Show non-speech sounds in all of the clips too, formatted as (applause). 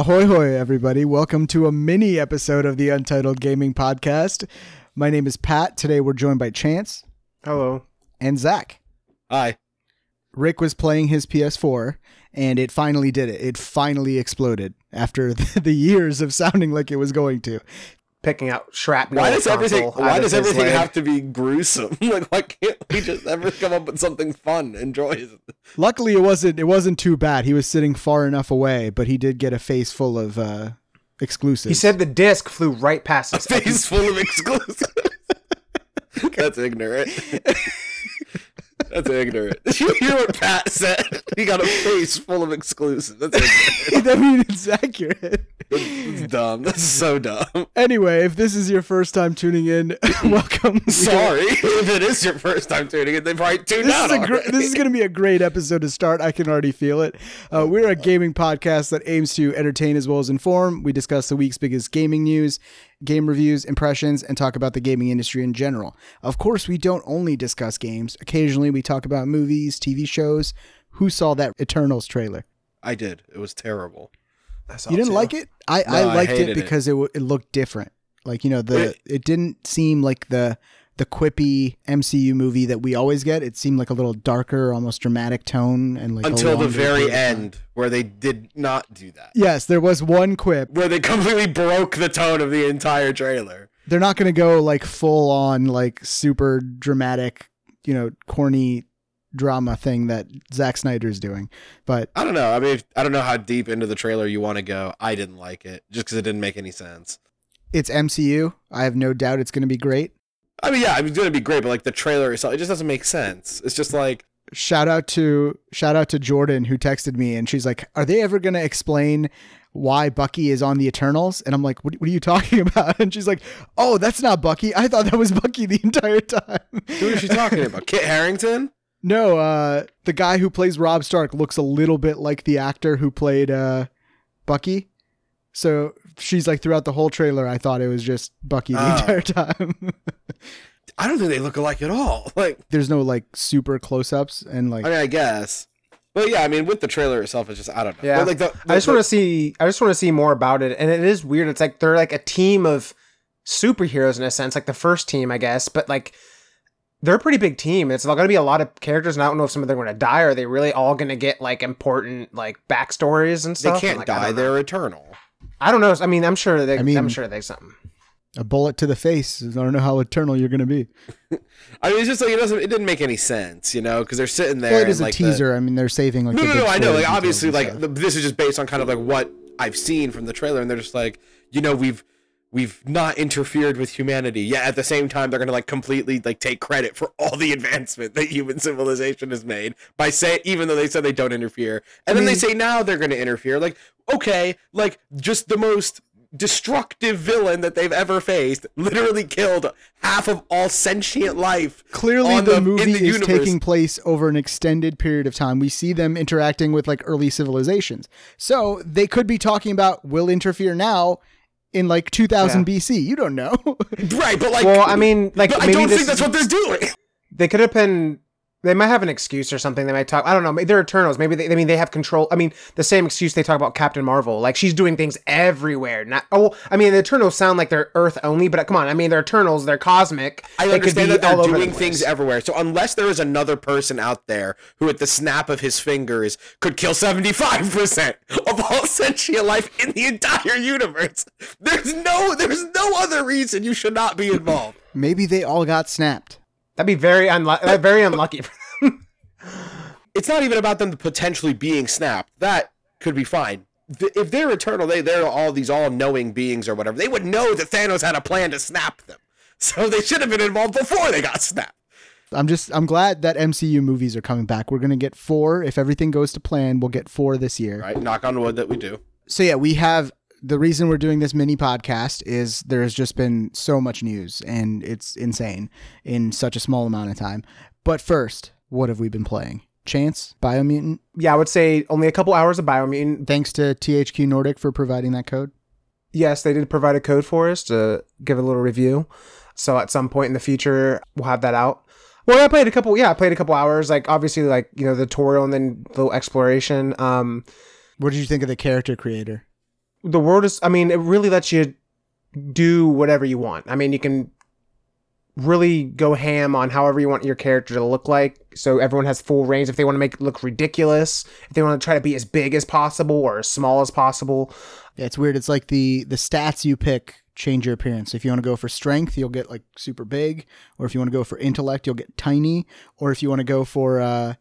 Ahoy, hoy, everybody. Welcome to a mini episode of the Untitled Gaming Podcast. My name is Pat. Today we're joined by Chance Hello. and Zach. Hi. Rick was playing his PS4 and it finally did it. It finally exploded after the, (laughs) the years of sounding like it was going to. Picking out shrapnel. Why does everything? Why does everything leg. have to be gruesome? (laughs) like, why can't we just ever come up with something fun and joyous? Luckily it wasn't it wasn't too bad. He was sitting far enough away, but he did get a face full of uh exclusives. He said the disc flew right past (laughs) A his face full of exclusives. (laughs) That's ignorant. That's ignorant. (laughs) You hear what Pat said? He got a face full of exclusives. That's ignorant. I mean it's accurate. That's dumb. That's so dumb. Anyway, if this is your first time tuning in, (laughs) welcome. (laughs) Sorry if it is your first time tuning in. They probably tuned This out is, gr- this is going to be a great episode to start. I can already feel it. Uh, we're a gaming podcast that aims to entertain as well as inform. We discuss the week's biggest gaming news, game reviews, impressions, and talk about the gaming industry in general. Of course, we don't only discuss games. Occasionally, we talk about movies, TV shows. Who saw that Eternals trailer? I did. It was terrible. You didn't like it? I, I No, I liked it hated it. because it, w- it looked different. Like you know the Wait. it didn't seem like the the quippy MCU movie that we always get. It seemed like a little darker, almost dramatic tone, and like Until the very of time. end, where they did not do that. Yes, there was one quip. Where they completely broke the tone of the entire trailer. They're not going to go like full on like super dramatic, you know, corny drama thing that Zack Snyder's doing. But I don't know. I mean, if- I don't know how deep into the trailer you want to go. I didn't like it just because it didn't make any sense. it's MCU. I have no doubt it's going to be great. I mean, yeah, it's going to be great, but like the trailer itself, it just doesn't make sense. It's just like, shout out to shout out to Jordan who texted me and she's like, "Are they ever going to explain why Bucky is on the Eternals?" And I'm like, "What, what are you talking (laughs) about?" And she's like, "Oh, that's not Bucky. I thought that was Bucky the entire time." who is she talking about? Kit Harington? (laughs) no, uh, the guy who plays Robb Stark looks a little bit like the actor who played uh, Bucky. So she's like, throughout the whole trailer, I thought it was just Bucky the Oh. entire time. (laughs) I don't think they look alike at all. (laughs) Like, There's no like super close ups and like I mean, I guess. But yeah, I mean, with the trailer itself, it's just, I don't know. Yeah. But, like the, I just want to see. I just want to see more about it, and it is weird. It's like they're like a team of superheroes in a sense, like the first team, I guess. But like, they're a pretty big team. It's going to be a lot of characters, and I don't know if some of them are going to die. Are they really all going to get like important like backstories and stuff? They can't Like, die. They're eternal. I don't know. I mean, I'm sure they. I mean, I'm sure they something. a bullet to the face. I don't know how eternal you're going to be. (laughs) I mean, it's just like, it doesn't, it didn't make any sense, you know, because they're sitting there. Well, it and, is a like, the- teaser. I mean, they're saving like no, the no, no. I know. Like obviously, like the, this is just based on kind of like what I've seen from the trailer, and they're just like, you know, we've we've not interfered with humanity. Yet at the same time, they're gonna like completely like take credit for all the advancement that human civilization has made by say, even though they said they don't interfere, and then mean- they say now they're gonna interfere. Like, okay, like just the most destructive villain that they've ever faced literally killed half of all sentient life Clearly, the, in movie is universe. taking place over an extended period of time. We see them interacting with like early civilizations, so they could be talking about will interfere now in like 2000 BC. You don't know. (laughs) right but like Well, I mean, like But I don't this think that's what they're doing. they could have been they might have an excuse or something they might talk i don't know maybe they're eternals maybe they, i mean they have control i mean the same excuse they talk about captain marvel like she's doing things everywhere not oh i mean the eternals sound like they're earth only but uh, come on i mean they're eternals they're cosmic I They could understand be that they're all over the doing things everywhere. So unless there is another person out there who, at the snap of his fingers, could kill seventy-five percent of all (laughs) sentient life in the entire universe, there's no, there's no other reason you should not be involved. Maybe they all got snapped. That'd be very unlucky uh, very unlucky for them. (laughs) It's not even about them potentially being snapped. That could be fine. If they're eternal, they they're all these all-knowing beings or whatever. They would know that Thanos had a plan to snap them. So they should have been involved before they got snapped. I'm just I'm glad that MCU movies are coming back. We're gonna get four if everything goes to plan. We'll get four this year. Right? Knock on wood that we do. So yeah, we have the reason we're doing this mini podcast is there's just been so much news and it's insane in such a small amount of time. But first, what have we been playing? Chance, Biomutant. yeah i would say only a couple hours of biomutant Thanks to THQ Nordic for providing that code. yes they did provide a code for us to give a little review so at some point in the future we'll have that out well i played a couple yeah i played a couple hours like obviously like you know the tutorial and then little exploration um What did you think of the character creator? The world is. I mean, it really lets you do whatever you want. I mean, you can really go ham on however you want your character to look like. So everyone has full range. If they want to make it look ridiculous, if they want to try to be as big as possible or as small as possible. Yeah, it's weird. It's like the the stats you pick change your appearance. If you want to go for strength, you'll get like super big, or if you want to go for intellect, you'll get tiny, or if you want to go for uh,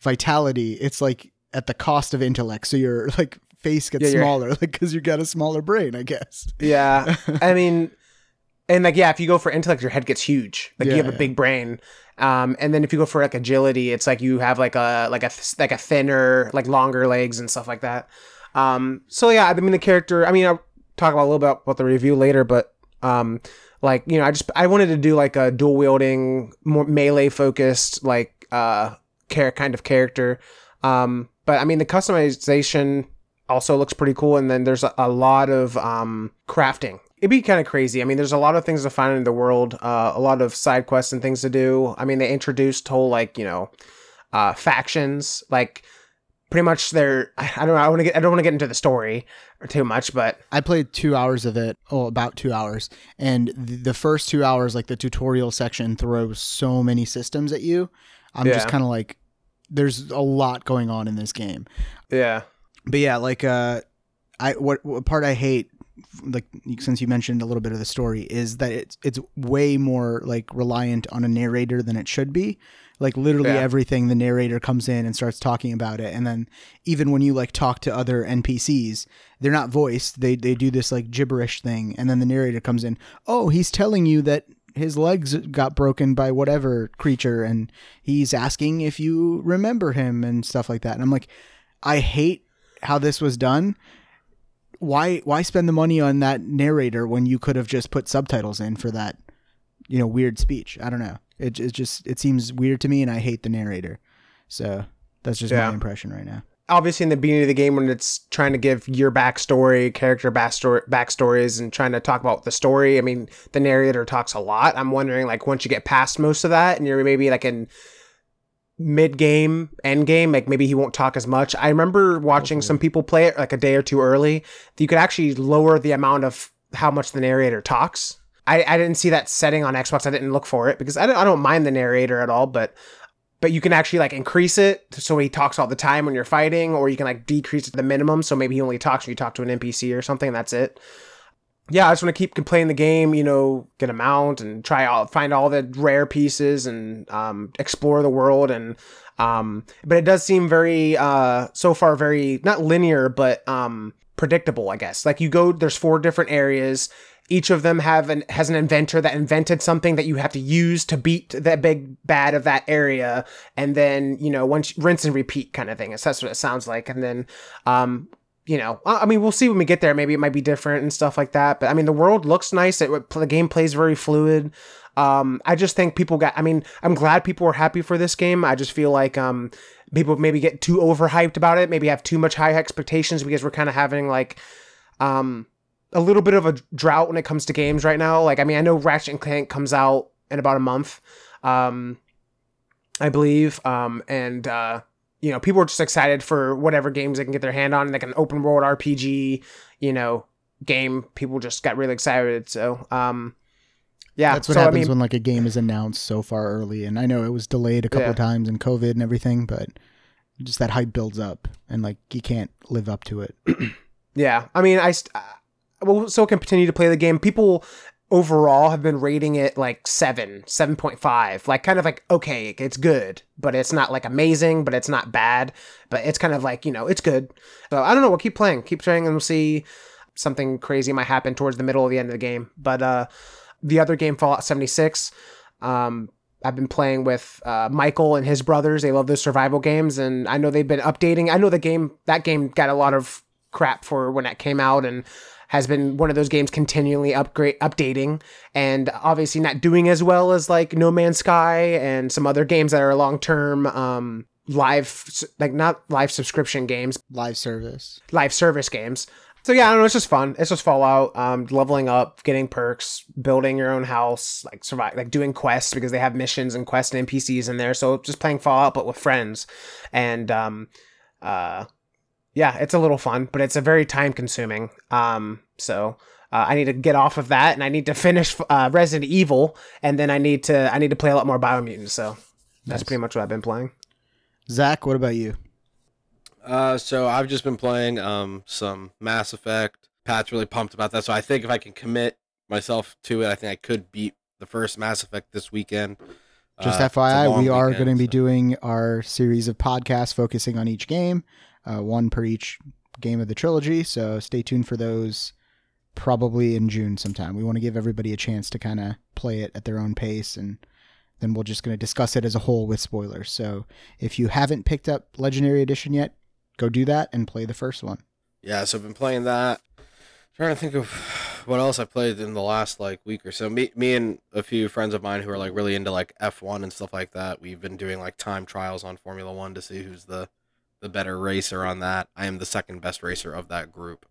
vitality, it's like at the cost of intellect. So your (laughs) like face gets Yeah, smaller, (laughs) like because you got a smaller brain, I guess. Yeah, (laughs) I mean, and like yeah, if you go for intellect, your head gets huge. Like you Yeah, have a big brain. Um, and then if you go for like agility, it's like you have like a like a th- like a thinner, like longer legs and stuff like that. Um, so yeah, I mean the character. I mean, I'll talk about a little bit about the review later, but um, like you know, I just I wanted to do like a dual wielding, more melee focused like uh care kind of character. Um, but I mean the customization also looks pretty cool, and then there's a, a lot of um crafting. It'd be kind of crazy. I mean, there's a lot of things to find in the world, uh, a lot of side quests and things to do. I mean, they introduced whole like you know, uh, factions like pretty much they're (laughs) I don't know I want to get I don't want to get into the story or too much but I played two hours of it, oh, about two hours, and the first two hours, like the tutorial section, throws so many systems at you. I'm just kind of like, there's a lot going on in this game. yeah But yeah, like uh, I what, what part I hate, like since you mentioned a little bit of the story, is that it's it's way more like reliant on a narrator than it should be. Like literally Yeah. everything, the narrator comes in and starts talking about it, and then even when you like talk to other NPCs, they're not voiced. They they do this like gibberish thing, and then the narrator comes in. Oh, he's telling you that his legs got broken by whatever creature, and he's asking if you remember him and stuff like that. And I'm like, I hate how this was done. Why why spend the money on that narrator when you could have just put subtitles in for that, you know, weird speech? I don't know. It it just it seems weird to me, and I hate the narrator. So that's just Yeah. my impression right now. obviously in the beginning of the game when it's trying to give your backstory, character backstory, backstories, and trying to talk about the story. I mean, the narrator talks a lot. I'm wondering, like, once you get past most of that, and you're maybe like in mid game, end game, like maybe he won't talk as much. I remember watching some people play it like a day or two early. You could actually lower the amount of how much the narrator talks. I, I didn't see that setting on Xbox. I didn't look for it because I don't, I don't mind the narrator at all, but but you can actually like increase it so he talks all the time when you're fighting, or you can like decrease it to the minimum so maybe he only talks when you talk to an NPC or something. That's it. Yeah, I just want to keep playing the game, you know, get a mount and try find all the rare pieces and um, explore the world. And um, but it does seem very uh, so far very not linear, but um, predictable. I guess like you go, there's four different areas each of them have an has an inventor that invented something that you have to use to beat that big bad of that area and then you know once rinse and repeat kind of thing that's what it sounds like and then um you know i mean we'll see when we get there. Maybe it might be different and stuff like that. But i mean the world looks nice. It, the game plays very fluid. Um i just think people got i mean i'm glad people are happy for this game. I just feel like um people maybe get too overhyped about it maybe have too much high expectations because we're kind of having like um a little bit of a drought when it comes to games right now. Like, I mean, I know Ratchet and Clank comes out in about a month, um, I believe, um, and uh, you know, people are just excited for whatever games they can get their hand on, like an open world RPG, you know, game. People just got really excited. So, um, yeah, That's what so, happens I mean, when like a game is announced so far early. And I know it was delayed a couple Yeah. of times in COVID and everything, but just that hype builds up, and like you can't live up to it. (clears throat) Yeah, I mean, I st- uh, will still continue to play the game. People overall have been rating it like seven, seven point five, like kind of like okay, it's good, but it's not like amazing, but it's not bad, but it's kind of like you know, it's good. So I don't know. We'll keep playing, keep playing, and we'll see something crazy might happen towards the middle of the end of the game. But uh, the other game, Fallout seventy six. Um, I've been playing with uh, Michael and his brothers. They love those survival games, and I know they've been updating. I know the game that game got a lot of crap for when that came out, and has been one of those games continually upgrade updating, and obviously not doing as well as like No Man's Sky and some other games that are long term um, live, like not live subscription games, Live service. live service games. So yeah, I don't know. It's just fun. It's just Fallout, um, leveling up, getting perks, building your own house, like survive, like doing quests because they have missions and quests and NPCs in there. So just playing Fallout, but with friends, and um, uh, yeah, it's a little fun, but it's a very time consuming. Um, so uh, I need to get off of that, and I need to (laughs) finish uh, Resident Evil, and then I need to I need to play a lot more Biomutant. So that's Nice. pretty much what I've been playing. Zach, what about you? Uh, so I've just been playing um some Mass Effect. Pat's really pumped about that. So I think if I can commit myself to it, I think I could beat the first Mass Effect this weekend. Just Uh, FYI, we are weekend, going to be so- doing our series of podcasts focusing on each game, uh, one per each game of the trilogy. So stay tuned for those probably in June sometime. We want to give everybody a chance to kind of play it at their own pace and then we're just going to discuss it as a whole with spoilers. So if you haven't picked up Legendary Edition yet, go do that and play the first one. Yeah, so I've been playing that. Trying to think of what else I played in the last like week or so. Me, me and a few friends of mine who are like really into like F1 and stuff like that. We've been doing like time trials on Formula One to see who's the the better racer on that. I am the second best racer of that group,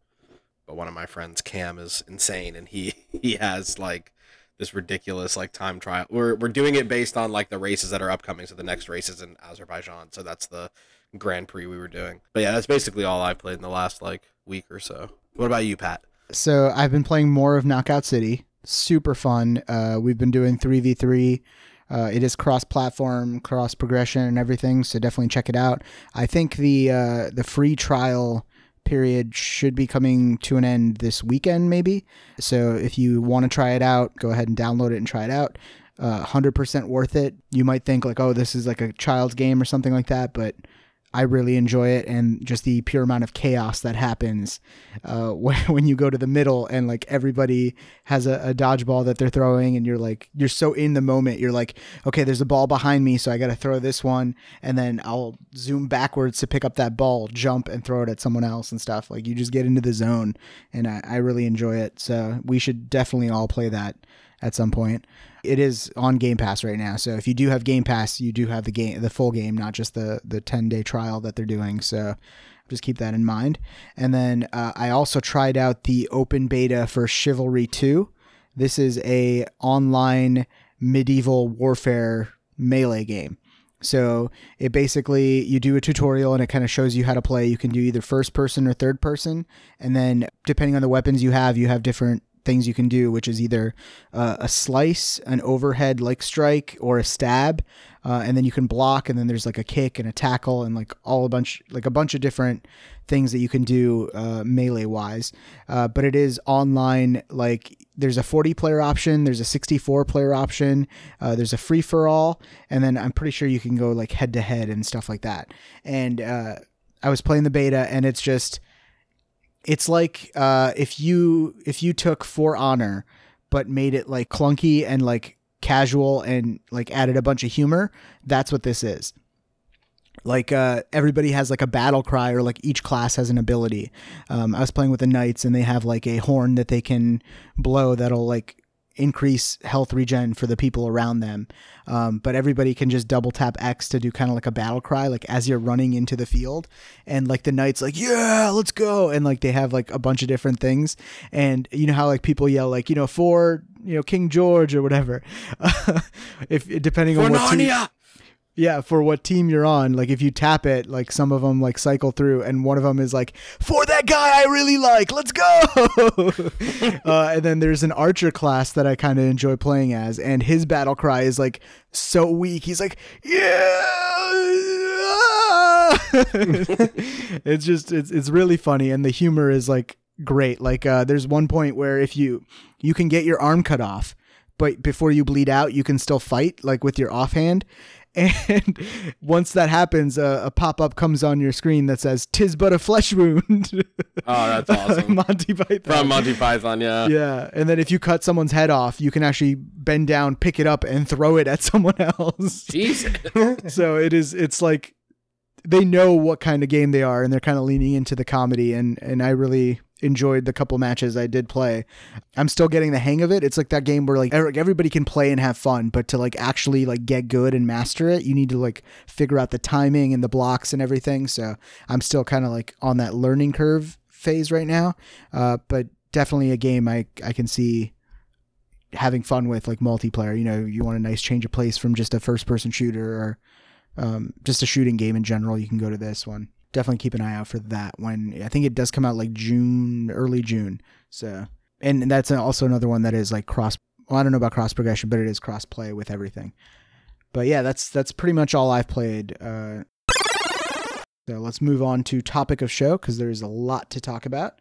but one of my friends, Cam, is insane, and he (laughs) he has like this ridiculous like time trial. We're we're doing it based on like the races that are upcoming. So the next race is in Azerbaijan. So that's the Grand Prix we were doing. But yeah, that's basically all I've played in the last like week or so. What about you, Pat? So I've been playing more of Knockout City. Super fun. Uh, we've been doing 3v3. Uh, it is cross-platform, cross-progression, and everything. So definitely check it out. I think the uh, the free trial period should be coming to an end this weekend, maybe. So if you want to try it out, go ahead and download it and try it out. Uh, 100% worth it. You might think like, oh, this is like a child's game or something like that, but I really enjoy it and just the pure amount of chaos that happens uh, (laughs) when, you go to the middle and like everybody has a, a dodgeball that they're throwing and you're like you're so in the moment you're like okay there's a ball behind me so I got to throw this one and then I'll zoom backwards to pick up that ball jump and throw it at someone else and stuff like you just get into the zone and I, I really enjoy it so we should definitely all play that at some point. It is on Game Pass right now. So if you do have Game Pass, you do have the game the full game, not just the the 10-day trial that they're doing. So just keep that in mind. And then uh, I also tried out the open beta for Chivalry 2. This is a online medieval warfare melee game. So it basically you do a tutorial and it kind of shows you how to play. You can do either first person or third person, and then depending on the weapons you have, you have different things you can do, which is either uh, a slice, an overhead like strike, or a stab, uh, and then you can block, and then there's like a kick and a tackle, and like all a bunch like a bunch of different things that you can do uh, melee wise. Uh, but it is online. Like there's a 40 player option, there's a 64 player option, uh, there's a free for all, and then I'm pretty sure you can go like head to head and stuff like that. And uh, I was playing the beta, and it's just it's like uh, if you if you took For Honor but made it like clunky and like casual and like added a bunch of humor. That's what this is. Like uh, everybody has like a battle cry, or like each class has an ability. Um, I was playing with the knights, and they have like a horn that they can blow that'll like increase health regen for the people around them. Um, but everybody can just double tap X to do kind of like a battle cry, like as you're running into the field. And like the knights, like, yeah, let's go. And like they have like a bunch of different things. And you know how like people yell, like, you know, for, you know, King George or whatever. (laughs) if depending on what team, Narnia! Yeah, for what team you're on, like if you tap it, like some of them like cycle through, and one of them is like for that guy I really like, let's go. (laughs) uh, and then there's an archer class that I kind of enjoy playing as, and his battle cry is like so weak. He's like, yeah. (laughs) it's just it's it's really funny, and the humor is like great. Like uh, there's one point where if you you can get your arm cut off, but before you bleed out, you can still fight like with your offhand. And once that happens, uh, a pop up comes on your screen that says "Tis but a flesh wound." (laughs) Oh, that's (laughs) awesome. Monty Python. From Monty Python, yeah. yeah, and then if you cut someone's head off, you can actually bend down, pick it up, and throw it at (laughs) someone else. Jesus. so it is. It's like they know what kind of game they are, and they're kind of leaning into the comedy. And and I really enjoyed the couple matches I did play. I'm still getting the hang of it. It's like that game where like everybody can play and have fun, but to like actually like get good and master it, you need to like figure out the timing and the blocks and everything. So I'm still kind of like on that learning curve phase right now. Uh, but definitely a game I I can see having fun with like multiplayer. You know, you want a nice change of place from just a first person shooter or um, just a shooting game in general. You can go to this one. Definitely keep an eye out for that when I think it does come out like June, early June. So, and that's also another one that is like cross. Well, I don't know about cross progression, but it is cross play with everything. But yeah, that's that's pretty much all I've played. Uh, so let's move on to topic of show because there's a lot to talk about.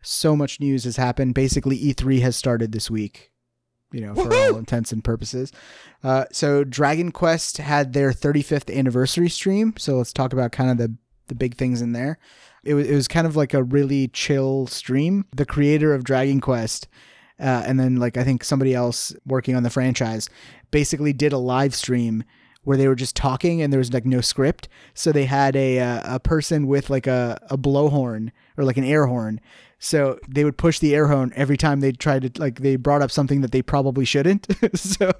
So much news has happened. Basically, E3 has started this week. You know, for all intents and purposes. Uh, so Dragon Quest had their 35th anniversary stream. So let's talk about kind of the the big things in there. It was it was kind of like a really chill stream. The creator of Dragon Quest. Uh, and then like I think somebody else working on the franchise basically did a live stream where they were just talking and there was like no script. So they had a uh, a person with like a, a blowhorn or like an air horn. So they would push the air horn every time they tried to like they brought up something that they probably shouldn't. (laughs) so (laughs)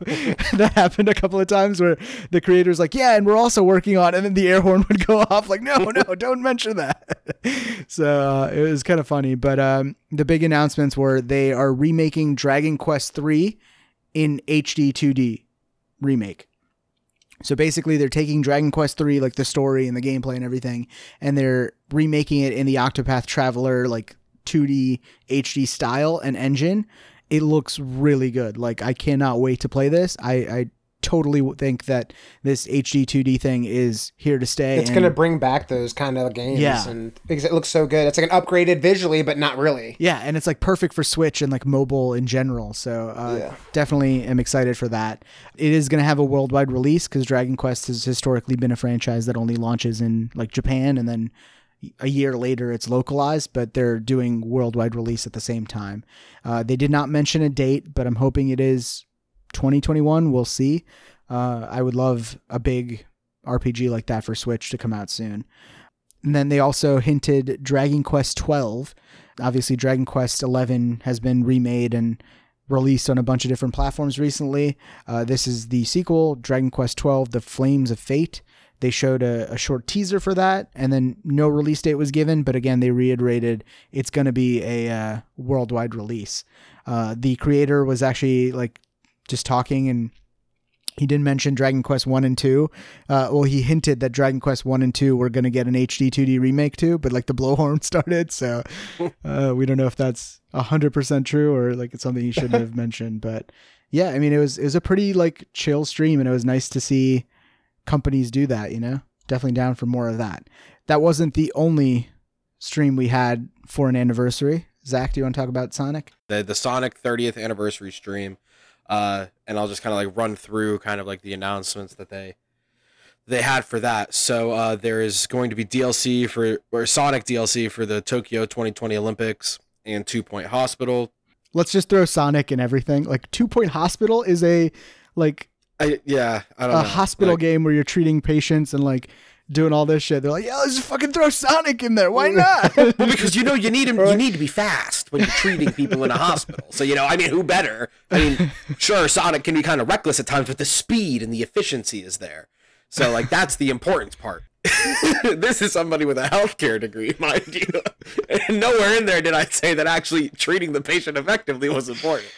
that happened a couple of times where the creator's like, "Yeah, and we're also working on," and then the air horn would go (laughs) off like, "No, no, don't mention that." so uh, it was kind of funny. But um, the big announcements were they are remaking Dragon Quest three in HD 2D remake. So basically, they're taking Dragon Quest three, like the story and the gameplay and everything, and they're remaking it in the Octopath Traveler like 2D HD style and engine. It looks really good. Like I cannot wait to play this. I, I totally think that this HD 2D thing is here to stay. It's going to bring back those kind of games. Yeah. And because it looks so good. It's like an upgraded visually, but not really. Yeah, and it's like perfect for Switch and like mobile in general. So uh, Yeah. definitely am excited for that. It is going to have a worldwide release because Dragon Quest has historically been a franchise that only launches in like Japan and then a year later it's localized, but they're doing worldwide release at the same time. Uh, they did not mention a date, but I'm hoping it is 2021. We'll see. Uh, I would love a big RPG like that for Switch to come out soon. And then they also hinted Dragon Quest 12 obviously dragon quest 11 has been remade and released on a bunch of different platforms recently uh, this is the sequel dragon quest 12 the flames of fate they showed a, a short teaser for that and then no release date was given but again they reiterated it's going to be a uh, worldwide release uh, the creator was actually like just talking and he didn't mention Dragon Quest 1 and 2. Uh, well, he hinted that Dragon Quest 1 and 2 were going to get an HD 2D remake too, but like the blowhorn (laughs) started. So (laughs) uh, we don't know if that's 100% true or like it's something he shouldn't (laughs) have mentioned. But yeah, I mean, it was, it was a pretty like chill stream and it was nice to see companies do that, you know? Definitely down for more of that. That wasn't the only stream we had for an anniversary. Zach, do you want to talk about Sonic? the the Sonic 30th anniversary stream, uh, and I'll just kind of like run through kind of like the announcements that they they had for that. So uh, there is going to be DLC for or Sonic DLC for the Tokyo 2020 Olympics and Two Point Hospital. Let's just throw Sonic and everything. Like Two Point Hospital is a like I yeah I don't a know hospital Like, game where you're treating patients and like doing all this shit. They're like, yeah, let's just fucking throw Sonic in there. Why not? (laughs) Well, because you know you need 'em- you need to be fast when you're treating people in a hospital. So you know, I mean, who better? I mean, sure, Sonic can be kind of reckless at times, but the speed and the efficiency is there. So like that's the important part. (laughs) this is somebody with a healthcare degree, (laughs) mind you. And nowhere in there did I say that actually treating the patient effectively was important.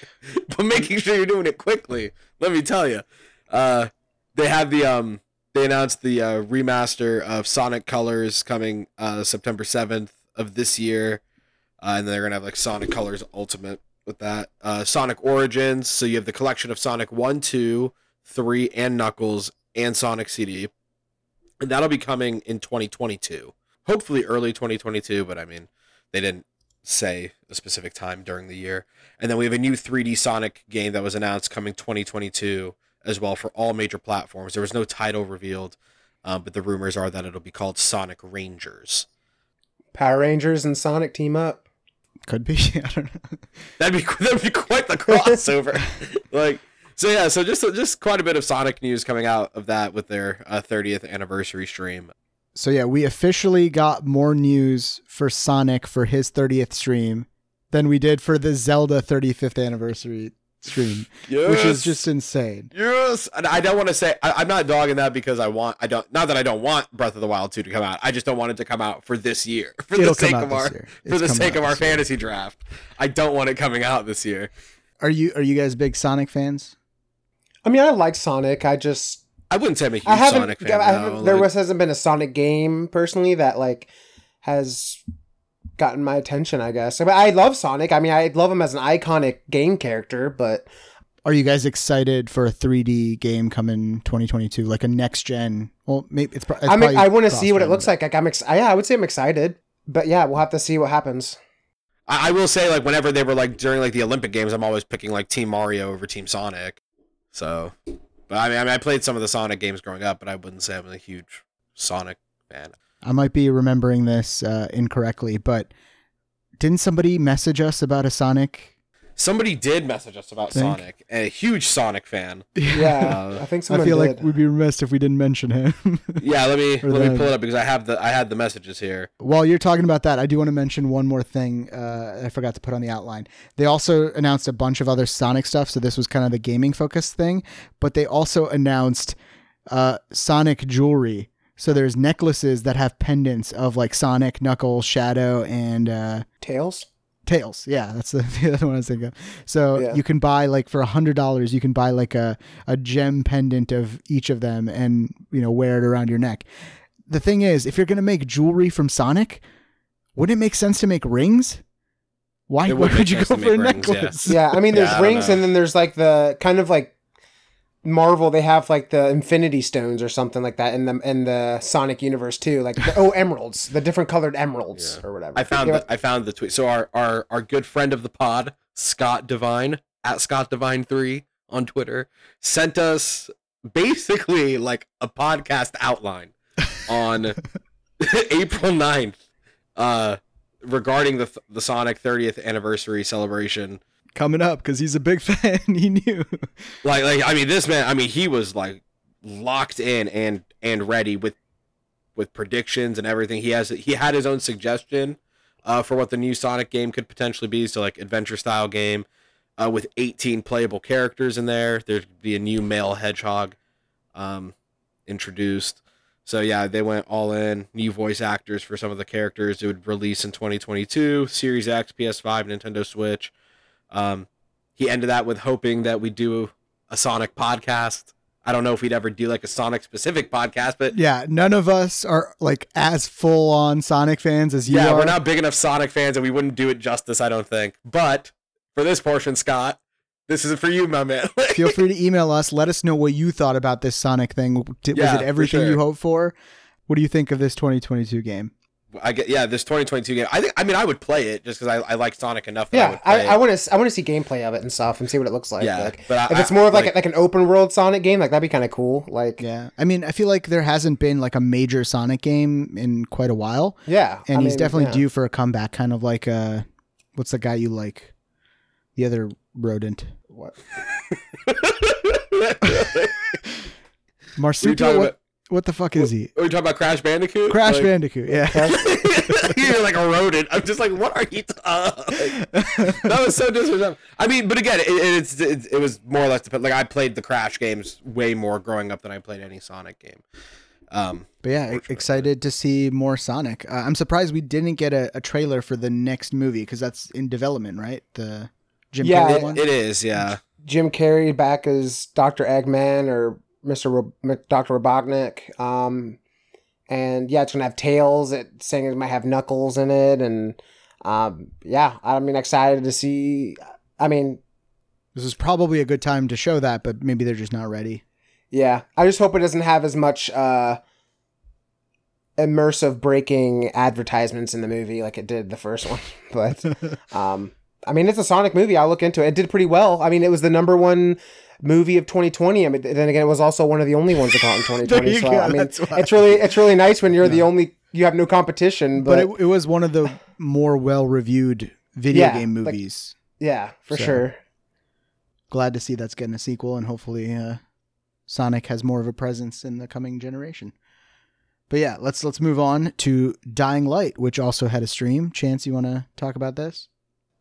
But making sure you're doing it quickly, let me tell you. Uh, they had the um they announced the uh, remaster of Sonic Colors coming uh, September 7th of this year. Uh, and they're to have like Sonic Colors Ultimate with that. Uh, Sonic Origins. So you have the collection of Sonic 1, 2, 3, and Knuckles and Sonic CD. And that'll be coming in 2022. Hopefully early 2022, but I mean, they didn't say a specific time during the year. And then we have a new 3D Sonic game that was announced coming 2022 as well for all major platforms. There was no title revealed, um, but the rumors are that it'll be called Sonic Rangers. Power Rangers and Sonic team up. Could be. (laughs) I don't know. That'd be (laughs) that'd be quite the crossover. (laughs) like so, yeah. So just just quite a bit of Sonic news coming out of that with their uh, 30th anniversary stream. So yeah, we officially got more news for Sonic for his 30th stream than we did for the Zelda 35th anniversary stream, Yes. which is just insane. Yes, and I don't want to say I, I'm not dogging that because I want I don't not that I don't want Breath of the Wild 2 to come out. I just don't want it to come out for this year for It'll the sake of our for the sake of our this year. fantasy draft. I don't want it coming out this year. Are you are you guys big Sonic fans? I mean, I like Sonic. I just I wouldn't say I'm a huge I haven't. Sonic fan. I haven't there like- was hasn't been a Sonic game personally that like has gotten my attention. I guess. I, mean, I love Sonic. I mean, I love him as an iconic game character, but Are you guys excited for a 3D game coming 2022, like a next gen? Well, maybe it's, pro- it's I mean, probably I want to see what it looks like. Like I'm, ex- yeah, I would say I'm excited, but yeah, we'll have to see what happens. I, I will say like whenever they were like during like the Olympic games, I'm always picking like Team Mario over Team Sonic. So, but I mean, I mean, I played some of the Sonic games growing up, but I wouldn't say I'm a huge Sonic fan. I might be remembering this uh, incorrectly, but didn't somebody message us about a Sonic? Somebody did message us about Think? Sonic. A huge Sonic fan. Yeah, Uh, I think I feel did. like we'd be remiss if we didn't mention him. (laughs) Yeah, let me (laughs) Or let me pull it up because I have the I had the messages here. While you're talking about that, I do want to mention one more thing uh, I forgot to put on the outline. They also announced a bunch of other Sonic stuff, so this was kind of the gaming focused thing, but they also announced uh, Sonic jewelry. So there's necklaces that have pendants of like Sonic, Knuckles, Shadow, and uh, Tails. Tails. Yeah, that's the, (laughs) the other one I was thinking of. So Yeah. you can buy like for a hundred dollars, you can buy like a, a gem pendant of each of them and you know wear it around your neck. The thing is, if you're gonna make jewelry from Sonic, wouldn't it make sense to make rings? Why, It why would you go for a rings, necklace? Yeah, I mean, there's Yeah, I rings, know. and then there's like the kind of like Marvel. They have like the Infinity Stones or something like that in the in the Sonic universe too. Like the, oh, emeralds, the different colored emeralds Yeah. or whatever. I found Yeah, the, I found the tweet. So our, our our good friend of the pod, Scott Divine at Scott Divine three on Twitter, sent us basically like a podcast outline on (laughs) April 9th, uh, regarding the the Sonic 30th anniversary celebration. Coming up because he's a big (laughs) fan. he knew. Like like I mean this man, I mean he was like locked in and and ready with with predictions and everything. He has he had his own suggestion uh, for what the new Sonic game could potentially be. So like adventure style game uh, with 18 playable characters in there. There'd be a new male hedgehog um, introduced. So yeah, they went all in. New voice actors for some of the characters. It would release in 2022. Series X, PS5, Nintendo Switch. Um, he ended that with hoping that we do a Sonic podcast. I don't know if we'd ever do like a Sonic specific podcast, but Yeah, none of us are like as full on Sonic fans as you yeah, are. we're not big enough Sonic fans, and we wouldn't do it justice. I don't think. But for this portion, Scott, this is for you, my man. (laughs) Feel free to email us. Let us know what you thought about this Sonic thing. Did, Yeah, was it everything sure. you hoped for? What do you think of this 2022 game? I get yeah, this 2022 game. I think. I mean, I would play it just because I, I like Sonic enough. That yeah, I, I want to I want to see gameplay of it and stuff and see what it looks like. Yeah, like, but I- if it's I- more of like like- like an open world Sonic game, like that'd be kind of cool. Like yeah, Yeah, I mean, I feel like there hasn't been like a major Sonic game in quite a while, Yeah, and I he's mean, definitely yeah. due for a comeback. Kind of like uh, what's the guy you like? The other rodent, What? Are (laughs) marsupial. Talking What, the fuck is he? Are you talking about Crash Bandicoot? Crash Like- Bandicoot. Yeah. (laughs) You're like a rodent. I'm just like, what are you? T- uh, like, that was so disrespectful. I mean, but again, it, it's it, it was more or less depend. Like I played the Crash games way more growing up than I played any Sonic game. Um, But yeah, excited to see more Sonic. Uh, I'm surprised we didn't get a, a trailer for the next movie because that's in development, right? The Jim Yeah, Carrey it- one. it is, yeah. Jim Carrey back as Doctor Eggman or Ro- Doctor Robotnik. Um, and yeah, it's gonna have tails. It saying it might have knuckles in it, and um, yeah, I mean, excited to see. I mean, This is probably a good time to show that, but maybe they're just not ready. Yeah, I just hope it doesn't have as much uh, immersive breaking advertisements in the movie like it did the first (laughs) one. But (laughs) um, I mean, it's a Sonic movie. I'll look into it. It did pretty well. I mean, it was the number one movie of 2020. I mean, then again, it was also one of the only ones that caught in (laughs) 2020. you so go, I mean, it's really it's really nice when you're the only you have no competition. but But, it, it was one of the more well reviewed video Yeah, game like- movies. yeah, for So- sure. Glad to see that's getting a sequel, and hopefully, uh, Sonic has more of a presence in the coming generation. But yeah, let's let's move on to Dying Light, which also had a stream. Chance, you want to talk about this?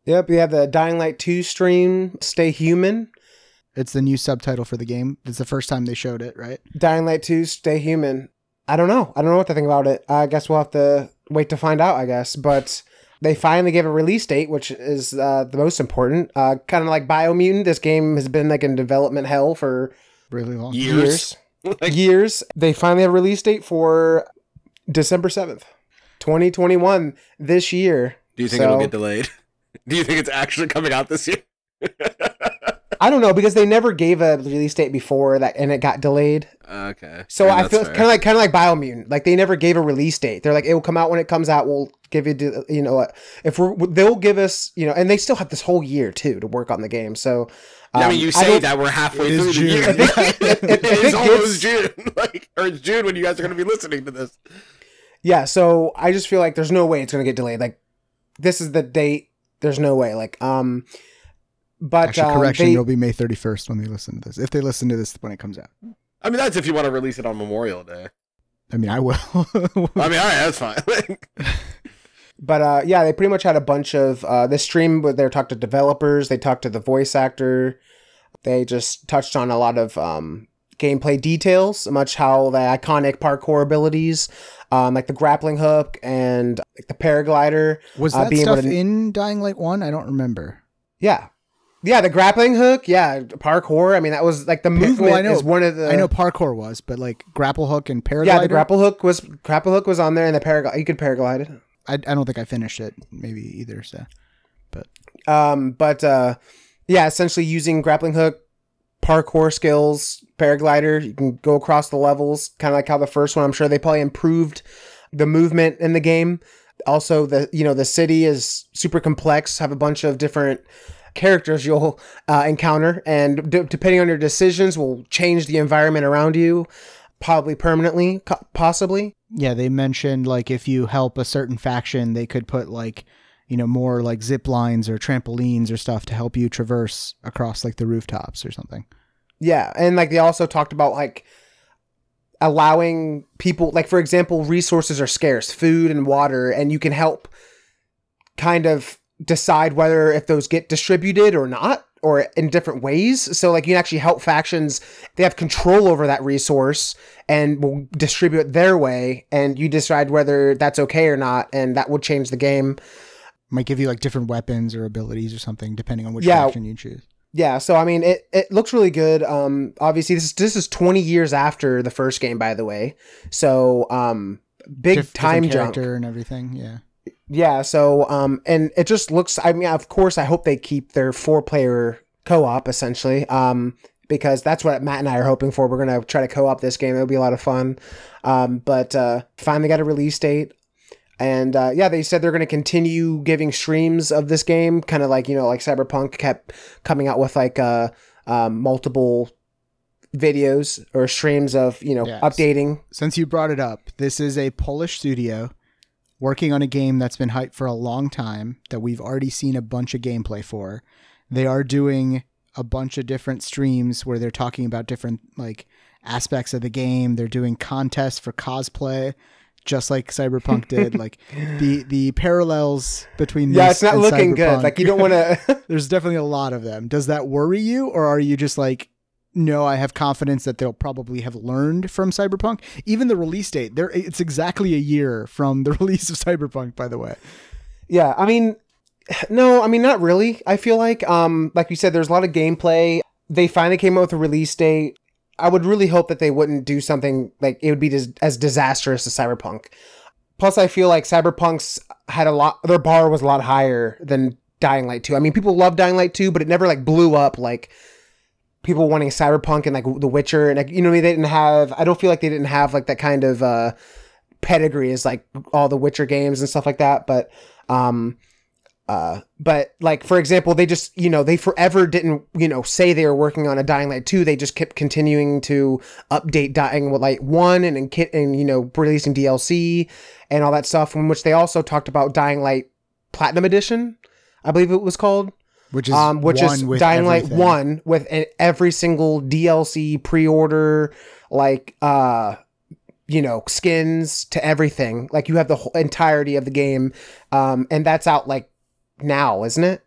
Yep, we have the Dying Light 2 stream, Stay Human. It's the new subtitle for the game. It's the first time they showed it, right? Dying Light 2, Stay Human. I don't know. I don't know what to think about it. I guess we'll have to wait to find out, I guess. But they finally gave a release date, which is uh, the most important. Uh, kind of like Biomutant, this game has been like in development hell for Really long. Years. years. (laughs) Like- years. They finally have a release date for December 7th, 2021, this year. Do you think So- it'll get delayed? (laughs) Do you think it's actually coming out this year? (laughs) I don't know because they never gave a release date before that and it got delayed. okay. So Yeah, I feel kind of like kind of like Biomutant. Like they never gave a release date. They're like it will come out when it comes out. We'll give you you know if we're they'll give us you know and they still have this whole year too to work on the game. So I um, mean, you say that we're halfway through June. the year. If (laughs) (laughs) it- if- it if is it almost gets- June, (laughs) like or it's June when you guys are going to be listening to this. Yeah, so I just feel like there's no way it's gonna get delayed. Like this is the date. There's no way. Like um, but Actually, um, correction, they- it'll be May 31st when they listen to this. If they listen to this when it comes out. I mean, that's if you want to release it on Memorial Day. I mean, I will. (laughs) I mean, all right, that's fine. (laughs) But uh, yeah, they pretty much had a bunch of uh, this stream where they talked to developers, they talked to the voice actor, they just touched on a lot of um, gameplay details, much how the iconic parkour abilities, um, like the grappling hook and like the paraglider. Was Uh, that being stuff to- in Dying Light 1? I don't remember. Yeah, yeah, the grappling hook. Yeah, parkour. I mean, that was like the well, movement I know- is one of the. I know parkour was, but like grapple hook and paraglider. Yeah, the grapple hook was grapple hook was on there, and the paraglide you could paraglide it. I, I don't think I finished it, maybe either. So Um, but uh, yeah, essentially using grappling hook, parkour skills, paraglider, you can go across the levels, kind of like how the first one. I'm sure they probably improved the movement in the game. Also, the you know the city is super complex. Have a bunch of different characters you'll uh, encounter, and d- depending on your decisions, will change the environment around you, probably permanently, co- possibly. yeah, they mentioned like if you help a certain faction, they could put like you know more like zip lines or trampolines or stuff to help you traverse across like the rooftops or something. Yeah, and like they also talked about like allowing people like for example resources are scarce, food and water and you can help kind of decide whether if those get distributed or not or in different ways. So like you can actually help factions they have control over that resource and will distribute it their way and you decide whether that's okay or not and that would change the game. Might give you like different weapons or abilities or something depending on which Yeah. faction you choose. Yeah, so I mean, it, it looks really good. Um, obviously, this is this is twenty years after the first game, by the way. So, um, big Diff- time jump. and everything. Yeah. Yeah. So, um, and it just looks. I mean, of course, I hope they keep their four player co op essentially. Um, because that's what Matt and I are hoping for. We're gonna try to co op this game. It'll be a lot of fun. Um, but uh, finally got a release date. And uh, yeah, they said they're going to continue giving streams of this game, kind of like you know, like Cyberpunk kept coming out with like uh, um, multiple videos or streams of you know Yes. updating. Since you brought it up, this is a Polish studio working on a game that's been hyped for a long time that we've already seen a bunch of gameplay for. They are doing a bunch of different streams where they're talking about different like aspects of the game. They're doing contests for cosplay, just like Cyberpunk did. (laughs) Like the the parallels between Yeah, it's not looking good. Like you don't want to. (laughs) (laughs) There's definitely a lot of them. Does that worry you, or are you just like, no, I have confidence that they'll probably have learned from Cyberpunk? Even the release date, there, it's exactly a year from the (laughs) release of Cyberpunk. By the way, Yeah, I mean, (sighs) no, I mean not really. I feel like, um, like you said, there's a lot of gameplay. They finally came out with a release date. I would really hope that they wouldn't do something like it would be dis- as disastrous as Cyberpunk. Plus, I feel like Cyberpunk's had a lot. Their bar was a lot higher than Dying Light 2. I mean, people love Dying Light 2, but it never like blew up like people wanting Cyberpunk and like The Witcher and like you know they didn't have. I don't feel like they didn't have like that kind of uh pedigree as like all the Witcher games and stuff like that. But um, uh, but like for example, they just you know they forever didn't you know say they were working on a Dying Light two. They just kept continuing to update Dying Light one and and, kit, and you know releasing DLC and all that stuff. In which they also talked about Dying Light Platinum Edition, I believe it was called which is um, which one is Dying Light everything. One with an, every single DLC pre-order, like uh, you know, skins to everything. Like you have the whole entirety of the game, um, and that's out like now, isn't it?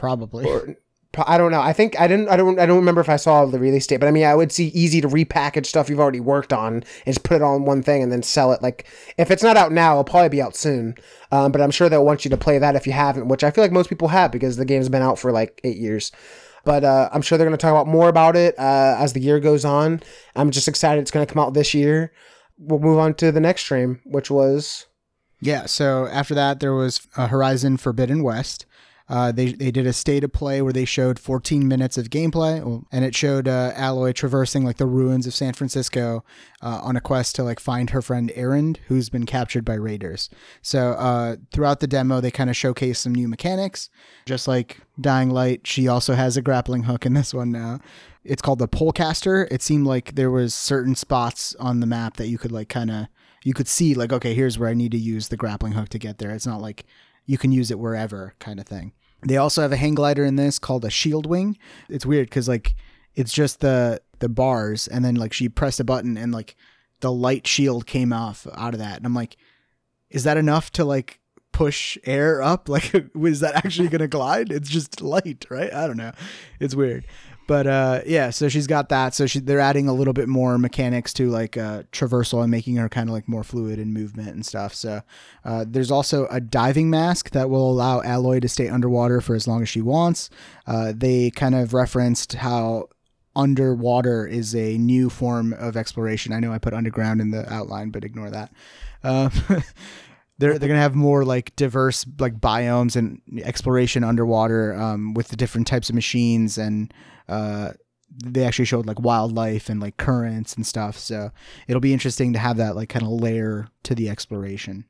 probably. Or I don't know. I think I didn't. I don't. I don't remember if I saw the release date, but I mean, I would see easy to repackage stuff you've already worked on and just put it on one thing and then sell it. Like if it's not out now, it'll probably be out soon. Um, but I'm sure they'll want you to play that if you haven't, which I feel like most people have because the game's been out for like eight years. But uh, I'm sure they're going to talk about more about it uh, as the year goes on. I'm just excited it's going to come out this year. We'll move on to the next stream, which was Yeah. So after that, there was uh, Horizon Forbidden West. Uh, they they did a state of play where they showed 14 minutes of gameplay, and it showed uh, Aloy traversing like the ruins of San Francisco uh, on a quest to like find her friend Erend, who's been captured by raiders. So uh, throughout the demo, they kind of showcase some new mechanics, just like Dying Light. She also has a grappling hook in this one now. It's called the Pullcaster. It seemed like there was certain spots on the map that you could like kind of you could see like okay, here's where I need to use the grappling hook to get there. It's not like you can use it wherever kind of thing. They also have a hang glider in this called a shield wing. It's weird because like it's just the the bars, and then like she pressed a button and like the light shield came off out of that, and I'm like, is that enough to like push air up? (laughs) Like, (laughs) was that actually gonna glide? It's just light, right? I don't know. It's weird. But uh, yeah, so she's got that. So she, they're adding a little bit more mechanics to like uh, traversal and making her kind of like more fluid in movement and stuff. So uh, there's also a diving mask that will allow Alloy to stay underwater for as long as she wants. Uh, they kind of referenced how underwater is a new form of exploration. I know I put underground in the outline, but ignore that. Uh, (laughs) they're they're gonna have more like diverse like biomes and exploration underwater um, with the different types of machines and uh, they actually showed like wildlife and like currents and stuff. So it'll be interesting to have that like kind of layer to the exploration.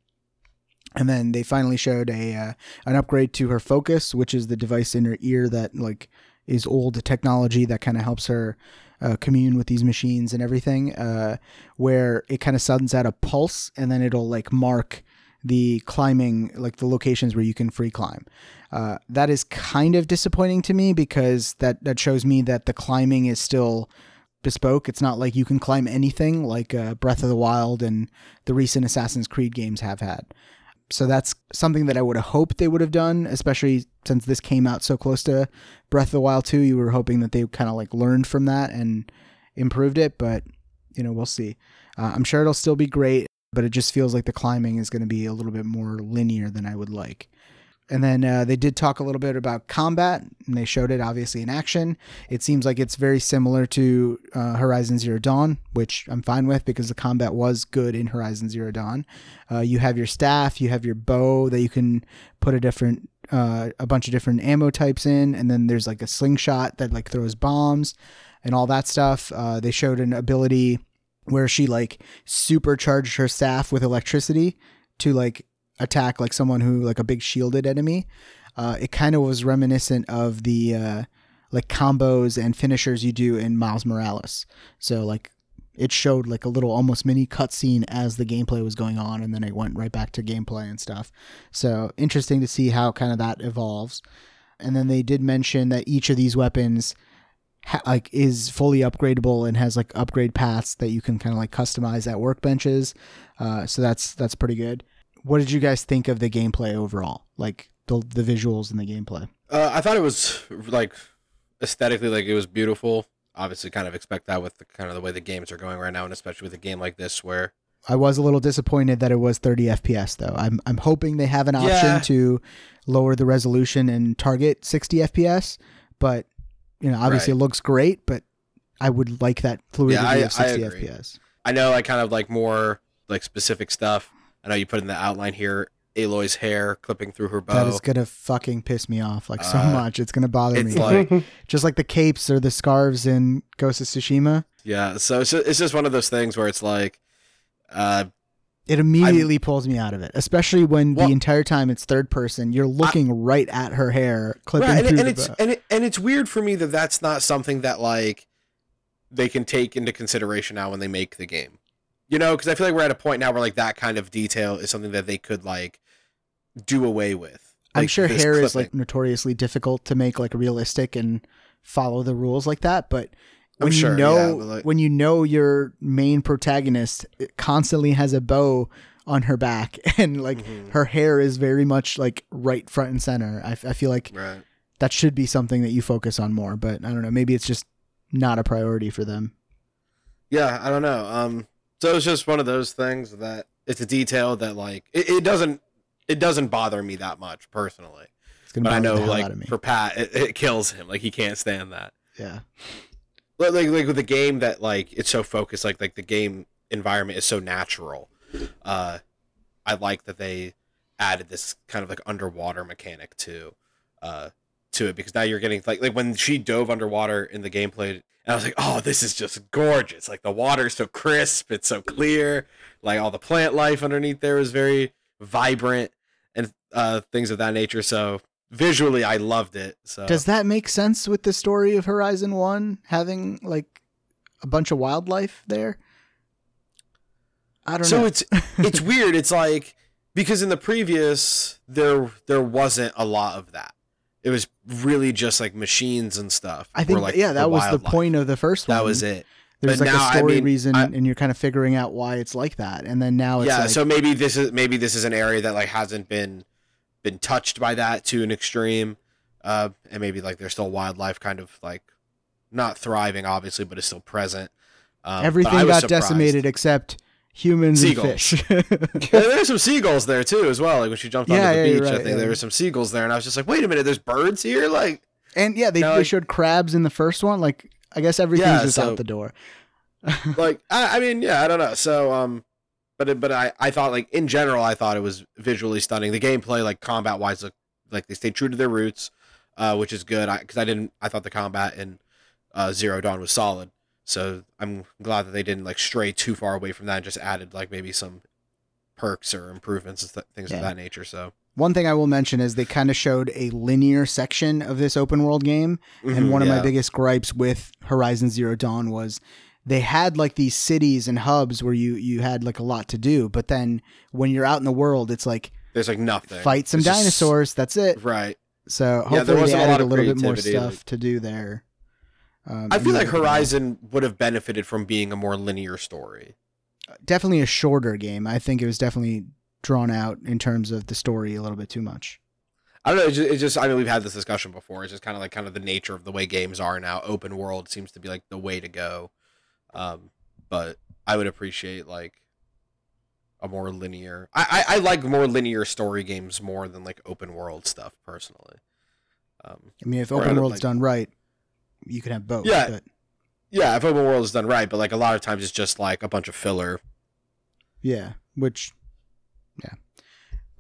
And then they finally showed a uh, an upgrade to her focus, which is the device in her ear that like is old technology that kind of helps her uh, commune with these machines and everything. Uh, where it kind of sends out a pulse, and then it'll like mark the climbing, like the locations where you can free climb. Uh, that is kind of disappointing to me because that that shows me that the climbing is still bespoke. It's not like you can climb anything like uh, Breath of the Wild and the recent Assassin's Creed games have had. So that's something that I would have hoped they would have done, especially since this came out so close to Breath of the Wild 2. You were hoping that they kind of like learned from that and improved it, but you know, we'll see. Uh, I'm sure it'll still be great, but it just feels like the climbing is going to be a little bit more linear than I would like. And then uh, they did talk a little bit about combat, and they showed it obviously in action. It seems like it's very similar to uh, Horizon Zero Dawn, which I'm fine with because the combat was good in Horizon Zero Dawn. Uh, you have your staff, you have your bow that you can put a different, uh, a bunch of different ammo types in, and then there's like a slingshot that like throws bombs and all that stuff. Uh, they showed an ability where she like supercharged her staff with electricity to like attack like someone who like a big shielded enemy. Uh, it kind of was reminiscent of the uh, like combos and finishers you do in Miles Morales. So like it showed like a little almost mini cutscene as the gameplay was going on, and then it went right back to gameplay and stuff. So interesting to see how kind of that evolves. And then they did mention that each of these weapons ha- like is fully upgradable and has like upgrade paths that you can kind of like customize at workbenches. Uh, so that's that's pretty good. What did you guys think of the gameplay overall? Like the the visuals and the gameplay. Uh, I thought it was like aesthetically, like it was beautiful. Obviously, kind of expect that with the kind of the way the games are going right now, and especially with a game like this where I was a little disappointed that it was 30 FPS though. I'm I'm hoping they have an option Yeah. to lower the resolution and target 60 FPS, but you know, obviously Right. it looks great, but I would like that fluidity I- of 60 I. FPS. I know I kind of like more like specific stuff. I know you put in the outline here, Aloy's hair clipping through her bow. That is gonna fucking piss me off like so Uh, much. It's gonna bother it's me. like (laughs) just like the capes or the scarves in Ghost of Tsushima. yeah, so it's just, it's just one of those things where it's like, uh, It immediately pulls me out of it, especially when Well- the entire time it's third person. You're looking right at her hair, clipping right, and, through and the it's bow. and it, and it's weird for me that that's not something that like they can take into consideration now when they make the game. You know, because I feel like we're at a point now where like that kind of detail is something that they could like do away with. I'm sure hair is like notoriously difficult to make like realistic and follow the rules like that, but I'm when sure, you know yeah, like- when you know your main protagonist constantly has a bow on her back (laughs) and like Mhm. her hair is very much like right front and center. I, I feel like right. that should be something that you focus on more, but I don't know, maybe it's just not a priority for them. Yeah, I don't know. Um, so it's just one of those things that it's a detail that like it, it doesn't it doesn't bother me that much personally. It's gonna But I know, like for Pat, it, it kills him. Like he can't stand that. yeah. Like, like with the game that like it's so focused. Like like the game environment is so natural. Uh, I like that they added this kind of like underwater mechanic to, uh, to it because now you're getting like like when she dove underwater in the gameplay, and I was like, oh, this is just gorgeous. Like the water is so crisp, it's so clear. Like all the plant life underneath there is very vibrant and uh things of that nature. So visually, I loved it. So Does that make sense with the story of Horizon One having like a bunch of wildlife there? I don't so know. it's it's (laughs) weird. It's like because in the previous there there wasn't a lot of that. It was really just like machines and stuff. I think like, yeah, that was the point of the first one. That was it. There's But like now, a I story mean, reason, I- and you're kind of figuring out why it's like that. And then now it's yeah. like, so maybe this is maybe this is an area that like hasn't been been touched by that to an extreme, uh, and maybe like there's still wildlife kind of like not thriving obviously, but is still present. Um, everything got surprised. decimated except humans Seagulls. and fish. (laughs) (laughs) Yeah, there's some seagulls there too, as well. Like when she jumped onto the yeah, beach, I think yeah. there were some seagulls there, and I was just like, "Wait a minute, there's birds here!" Like, and yeah, they, Now, they like- showed crabs in the first one. Like I guess everything's Yeah, just so- out the door. (laughs) like I, I mean, yeah, I don't know. So, um, but but I I thought like in general, I thought it was visually stunning. The gameplay, like combat wise, look like they stayed true to their roots, uh, which is good. I because I didn't, I thought the combat in uh, Zero Dawn was solid. So I'm glad that they didn't like stray too far away from that and just added like maybe some perks or improvements and th- things Yeah. of that nature. So One thing I will mention is they kind of showed a linear section of this open world game, and Mhm, one of my biggest gripes with Horizon Zero Dawn was they had like these cities and hubs where you you had like a lot to do, but then when you're out in the world, it's like there's like nothing. fight some It's just- dinosaurs. That's it. Right. So there hopefully they wasn't a added lot a of little bit more stuff like- to do there. Um, I feel like Horizon would have benefited from being a more linear story. definitely a shorter game. I think it was definitely drawn out in terms of the story a little bit too much. I don't know. It's just, it's just I mean, we've had this discussion before. It's just kind of like kind of the nature of the way games are now. Open world seems to be like the way to go. Um, but I would appreciate like a more linear. I, I I like more linear story games more than like open world stuff personally. Um, I mean, if open world's like- done right, you can have both. Yeah. but- yeah, if open world is done right, but like a lot of times it's just like a bunch of filler. Yeah, which yeah.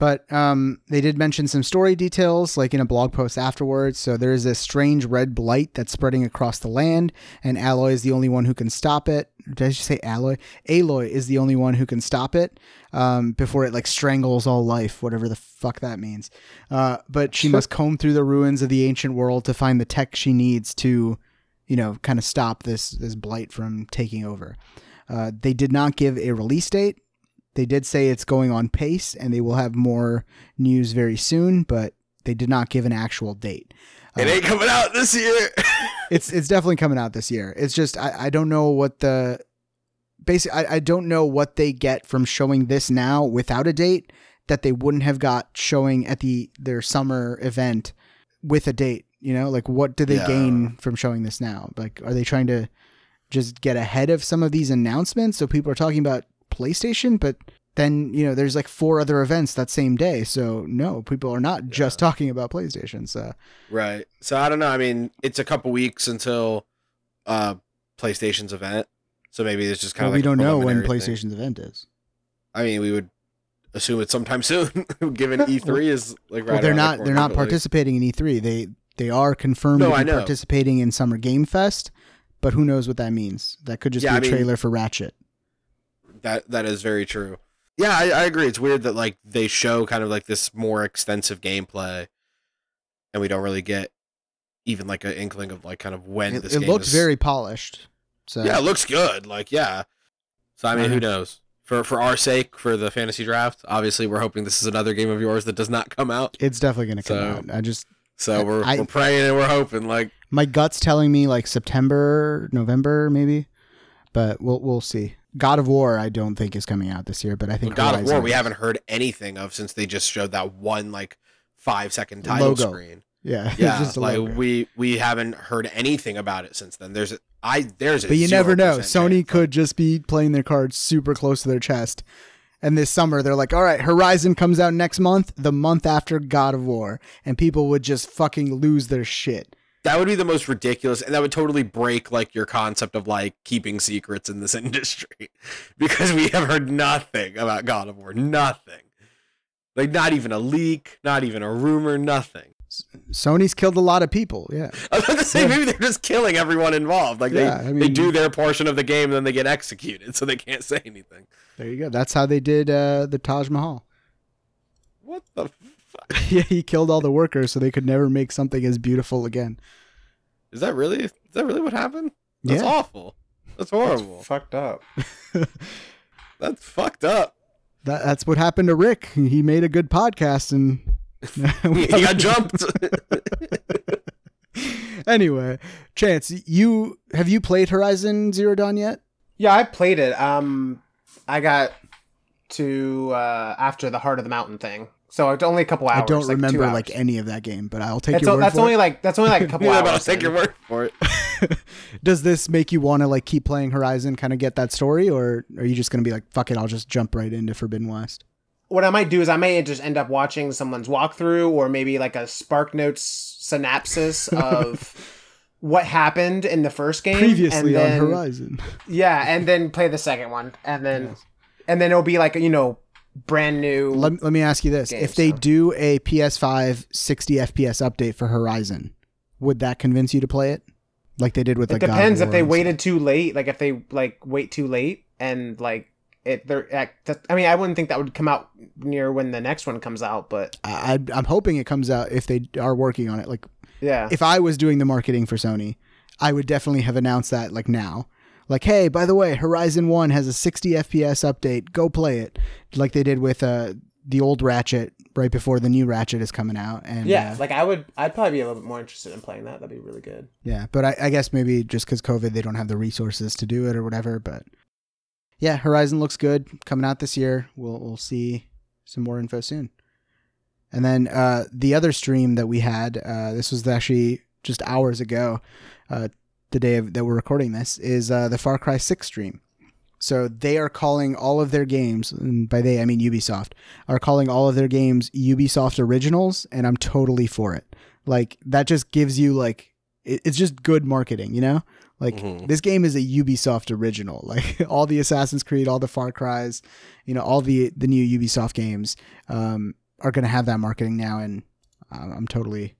But um they did mention some story details like in a blog post afterwards. So there is a strange red blight that's spreading across the land and Alloy is the only one who can stop it. Did I just say Alloy? Aloy is the only one who can stop it um before it like strangles all life, whatever the fuck that means. Uh but she (laughs) must comb through the ruins of the ancient world to find the tech she needs to you know, kind of stop this this blight from taking over. Uh, they did not give a release date. They did say it's going on pace and they will have more news very soon, but they did not give an actual date. It Uh, ain't coming out this year. (laughs) it's it's definitely coming out this year. It's just I, I don't know what the basically I, I don't know what they get from showing this now without a date that they wouldn't have got showing at the their summer event with a date. You know, like what do they Yeah. gain from showing this now? Like, are they trying to just get ahead of some of these announcements so people are talking about PlayStation, but then you know there's like four other events that same day. So no, people are not just talking about PlayStation. So Right. So I don't know. I mean, it's a couple weeks until uh PlayStation's event. So maybe it's just kind well, of like we don't know when preliminary thing. PlayStation's event is. I mean, we would assume it's sometime (laughs) soon, given E3 is like right. well, they're around the not. They're not participating in E3. They they are confirmed No, to I be know. participating in Summer Game Fest, but who knows what that means? That could just Yeah, be a I mean- trailer for Ratchet. That that is very true. Yeah, I, I agree. It's weird that like they show kind of like this more extensive gameplay, and we don't really get even like an inkling of like kind of when It, this it looks is- very polished. So Yeah, it looks good. Like yeah. So I mean, Uh-huh. who knows? For for our sake, for the fantasy draft, obviously we're hoping this is another game of yours that does not come out. it's definitely going to come So- out. I just So we're I- we're praying and we're hoping. Like my gut's telling me like September, November, maybe, but we'll we'll see. God of War, I don't think is coming out this year, but I think God of War, Horizon we haven't heard anything of since they just showed that one like five second title Logo. screen. Yeah, (laughs) Yeah, just like logo. we we haven't heard anything about it since then. There's a, I there's a But you never know. Sony could just be playing their cards super close to their chest And this summer, they're like, all right, Horizon comes out next month, the month after God of War. And people would just fucking lose their shit. That would be the most ridiculous, and that would totally break like your concept of like keeping secrets in this (laughs) industry, because we have heard nothing about God of War, nothing, like not even a leak, not even a rumor, nothing. Sony's killed a lot of people. Yeah. (laughs) I was about to say maybe they're just killing everyone involved. Like Yeah, they, I they do their portion of the game, and then they get executed, so they can't say anything. There you go. That's how they did uh, the Taj Mahal. What the? Fuck? (laughs) yeah, he killed all the workers so they could never make something as beautiful again. Is that really? Is that really what happened? That's Yeah. awful. That's horrible. That's Fucked up. (laughs) That's fucked up. That, that's what happened to Rick. He made a good podcast and (laughs) he got jumped. anyway, Chance, you have you played Horizon Zero Dawn yet? Yeah, I played it. Um, I got to uh after the Heart of the Mountain thing, so it's only a couple hours. I don't like remember like any of that game, but I'll take That's, your o- word that's for only it. like that's only like a (laughs) couple yeah, hours. but I'll take in. your word for it. (laughs) Does this make you want to like keep playing Horizon, kind of get that story, or are you just gonna be like, fuck it, I'll just jump right into Forbidden West? What I might do is I may just end up watching someone's walkthrough or maybe like a Spark Notes synopsis (laughs) of what happened in the first game Previously and on Horizon. Yeah, and then play the second one, and then Yes. and then it'll be like you know brand new. Let, let me ask you this: Game, If they so. do a PS5 60 FPS update for Horizon, would that convince you to play it, like they did with it like depends if they waited too late. Like if they like wait too late and like it. They're. I mean, I wouldn't think that would come out near when the next one comes out, but I- I'm hoping it comes out if they are working on it. Like yeah. if I was doing the marketing for Sony, I would definitely have announced that like now. Like, hey, by the way, Horizon One has a 60 FPS update. Go play it, like they did with uh, the old Ratchet right before the new Ratchet is coming out. And yeah, uh, like I would. I'd probably be a little bit more interested in playing that. That'd be really good. Yeah, but I, I guess maybe just because COVID, they don't have the resources to do it or whatever. But yeah, Horizon looks good coming out this year. We'll we'll see some more info soon. And then uh, the other stream that we had, uh, this was actually just hours ago, uh, the day of, that we're recording this, is uh, the Far Cry Six stream. So they are calling all of their games, and by they I mean Ubisoft, are calling all of their games Ubisoft originals, and I'm totally for it. Like that just gives you like it, it's just good marketing, you know? Like Mhm. this game is a Ubisoft original. (laughs) Like all the Assassin's Creed, all the Far Cries, you know, all the the new Ubisoft games um, are going to have that marketing now, and um, I'm totally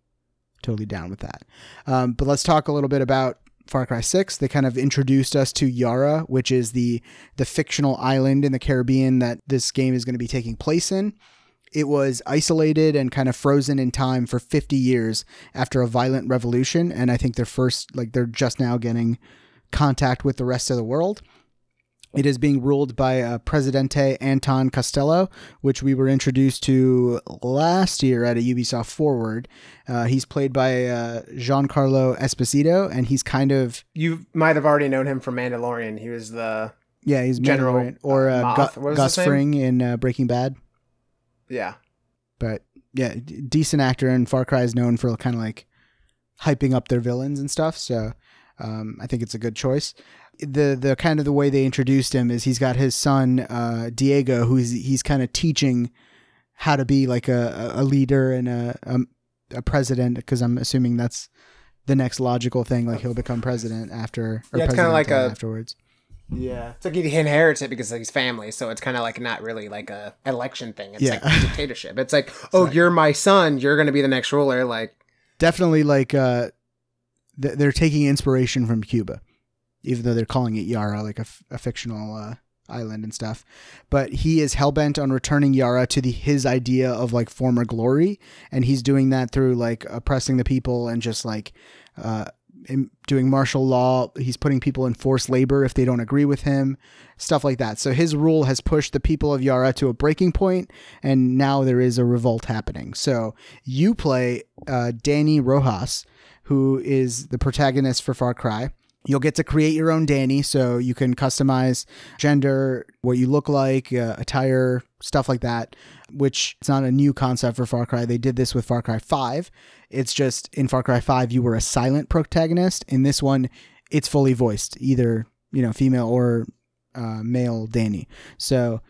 totally down with that. Um, but let's talk a little bit about Far Cry 6. They kind of introduced us to Yara, which is the the fictional island in the Caribbean that this game is going to be taking place in. It was isolated and kind of frozen in time for 50 years after a violent revolution, and I think they're first like they're just now getting contact with the rest of the world. It is being ruled by uh, Presidente Anton Castillo, which we were introduced to last year at a Ubisoft Forward. Uh, he's played by uh, Giancarlo Esposito, and he's kind of You might have already known him from Mandalorian. He was the yeah, he's General, or uh, uh, Gu- Gus? Fring in uh, Breaking Bad. yeah. But yeah, d- decent actor, and Far Cry is known for kind of like hyping up their villains and stuff. So um, I think it's a good choice. The the kind of the way they introduced him is he's got his son uh, Diego, who's he's kind of teaching how to be like a, a leader and a a, a president, because I'm assuming that's the next logical thing. Like he'll become president after. Or Yeah, it's kinda like a- afterwards. Yeah, it's like he inherits it because of his family, so it's kind of like not really like a election thing. It's Yeah. like (laughs) dictatorship. It's like, oh, you're my son, you're gonna be the next ruler. Like, definitely like uh they're taking inspiration from Cuba, even though they're calling it Yara, like a, fictional uh, island and stuff. But he is hell bent on returning Yara to the his idea of like former glory, and he's doing that through like oppressing the people and just like uh, in- doing martial law. He's putting people in forced labor if they don't agree with him, stuff like that. So his rule has pushed the people of Yara to a breaking point, and now there is a revolt happening. So you play uh, Dani Rojas, who is the protagonist for Far Cry. You'll get to create your own Dani, so you can customize gender, what you look like, uh, attire, stuff like that. Which it's not a new concept for Far Cry. They did this with Far Cry Five. It's just in Far Cry Five you were a silent protagonist. In this one, it's fully voiced, either you know female or uh, male Dani. So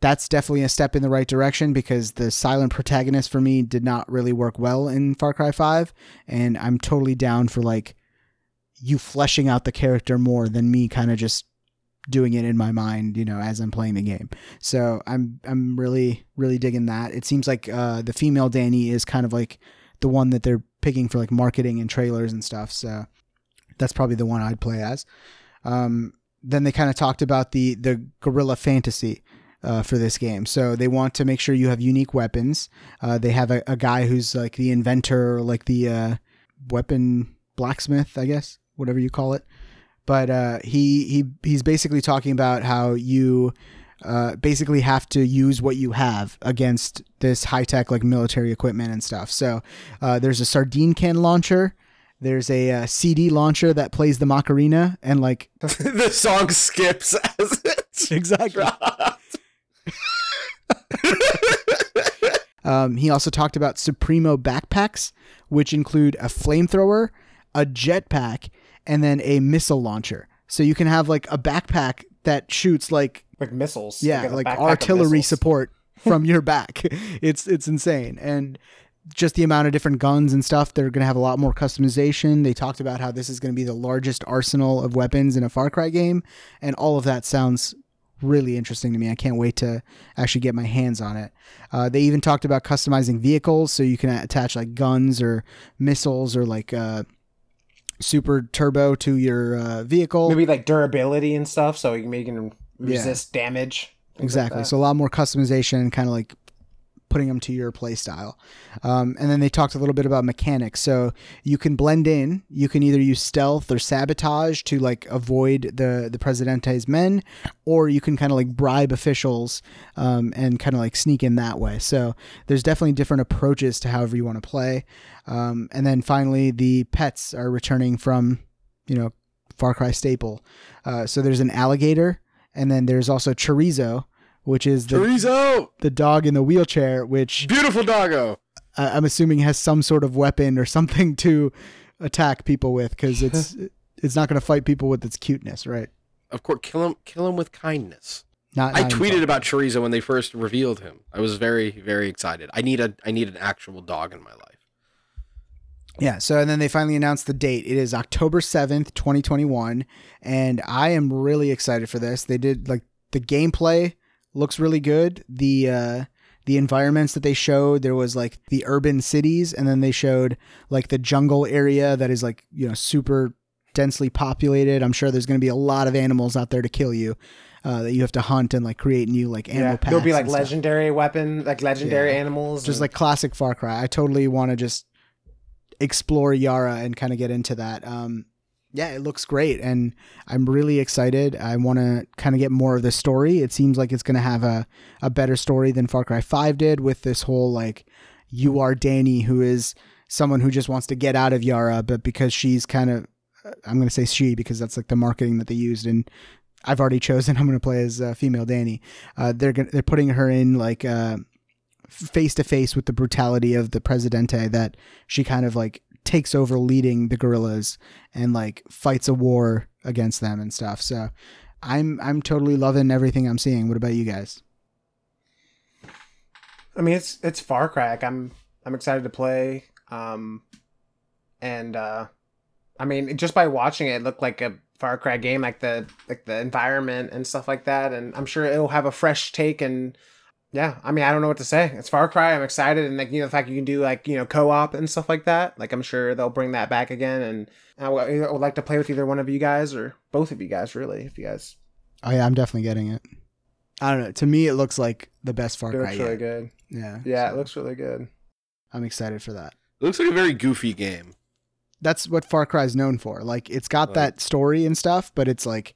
that's definitely a step in the right direction because the silent protagonist for me did not really work well in Far Cry 5 and I'm totally down for like you fleshing out the character more than me kind of just doing it in my mind, you know, as I'm playing the game. So I'm I'm really really digging that. It seems like uh, the female Dani is kind of like the one that they're picking for like marketing and trailers and stuff. So that's probably the one I'd play as. Um, then they kind of talked about the the guerrilla fantasy. Uh, for this game, so they want to make sure you have unique weapons. Uh, they have a, a, guy who's like the inventor, like the uh, weapon blacksmith, I guess, whatever you call it. But uh, he he he's basically talking about how you uh, basically have to use what you have against this high tech like military equipment and stuff. So uh, there's a sardine can launcher. There's a uh, CD launcher that plays the Macarena and like (laughs) the song skips as it's exactly. (laughs) um, he also talked about Supremo backpacks, which include a flamethrower, a jetpack, and then a missile launcher. So you can have like a backpack that shoots like like missiles. yeah, like artillery support (laughs) from your back. It's it's insane. And just the amount of different guns and stuff, they're going to have a lot more customization. They talked about how this is going to be the largest arsenal of weapons in a Far Cry game, and all of that sounds really interesting to me. I can't wait to actually get my hands on it. Uh, they even talked about customizing vehicles, so you can attach like guns or missiles or like uh, super turbo to your uh, vehicle. Maybe like durability and stuff, so you can resist yeah. damage. Exactly. Like so a lot more customization, kind of like putting them to your play style. Um, and then they talked a little bit about mechanics. So you can blend in. You can either use stealth or sabotage to like avoid the the Presidente's men, or you can kind of like bribe officials um, and kind of like sneak in that way. So there's definitely different approaches to however you want to play. Um, and then finally, the pets are returning from you know Far Cry staple. Uh, so there's an alligator, and then there's also chorizo which is the Chorizo! the dog in the wheelchair, which beautiful doggo. I, I'm assuming has some sort of weapon or (laughs) something to attack people with because (laughs) it's it's not going to fight people with its cuteness, right? Of course, kill him kill him with kindness. Not, I tweeted about chorizo when they first revealed him. I was very very excited. I need a I need an actual dog in my life. Yeah, so and then they finally announced the date. It is October 7th, 2021, and I am really excited for this. They did like the gameplay looks really good. The uh, the environments that they showed, there was like the urban cities, and then they showed like the jungle area that is like you know super densely populated. I'm sure there's going to be a lot of animals out there to kill you. Uh, that you have to hunt and like create new like animal yeah. packs. There'll be like and stuff. legendary weapon, like legendary Yeah. animals. just and- like classic Far Cry. I totally want to just explore Yara and kind of get into that. Um, yeah, it looks great, and I'm really excited. I want to kind of get more of the story. It seems like it's going to have a a better story than Far Cry Five did with this whole like you are Dani, who is someone who just wants to get out of Yara, but because she's kind of I'm going to say she because that's like the marketing that they used and. I've already chosen. (laughs) I'm going to play as uh, female Dani. Uh, they're gonna, they're putting her in like uh, face to face with the brutality of the Presidente that she kind of like takes over leading the guerrillas and like fights a war against them and stuff. So I'm I'm totally loving everything I'm seeing. What about you guys? I mean, it's it's Far Cry. I'm I'm excited to play. Um, and uh, I mean, just by watching it, it looked like a Far Cry game, like the like the environment and stuff like that. And I'm sure it'll have a fresh take. And yeah, I mean, I don't know what to say. It's Far Cry. I'm excited, and like you know, the fact you can do like you know co-op and stuff like that. Like I'm sure they'll bring that back again. And I would I would like to play with either one of you guys or both of you guys, really, if you guys. Oh yeah, I'm definitely getting it. I don't know. To me, it looks like the best Far It Cry looks really yet. good. Yeah, Yeah, so it looks really good. I'm excited for that. It looks like a very goofy game. That's what Far Cry is known for. Like it's got Right. that story and stuff, but it's like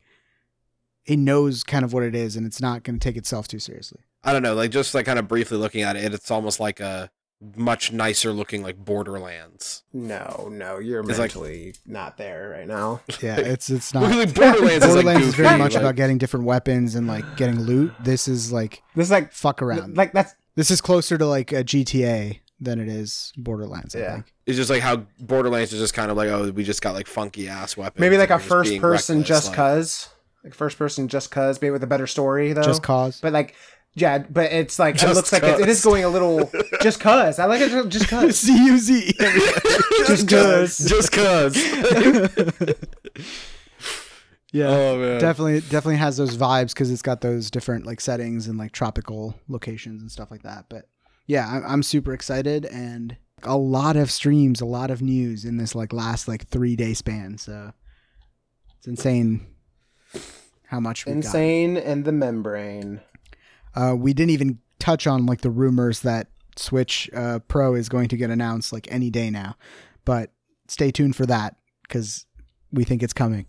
it knows kind of what it is, and it's not going to take itself too seriously. I don't know, like just like kind of briefly looking at it, it's almost like a much nicer looking like Borderlands. No, no, you're It's like- mentally not there right now. Yeah, (laughs) it's it's not. like Borderlands, is like Borderlands is very much like- about getting different weapons and like getting loot. This is like This is like fuck around. like that's this is closer to like a GTA than it is Borderlands. I Yeah. think. It's just like how Borderlands is just kind of like, oh, we just got like funky ass weapons. maybe like a first person reckless, just like- cause, like first person just cause, maybe with a better story though. Just cause. but like Yeah, but it's like it Just looks like it, it is going a little (laughs) just cuz. I like it just- cuz. (laughs) C U Z. (laughs) Just cuz. Just cuz. Yeah. oh man. Definitely, definitely has those vibes because it's got those different like settings and like tropical locations and stuff like that. But yeah, I'm, I'm super excited and a lot of streams, a lot of news in this like last like three day span. So it's insane how much we got. Insane and the membrane. Uh, we didn't even touch on like the rumors that Switch uh, Pro is going to get announced like any day now, but stay tuned for that because we think it's coming.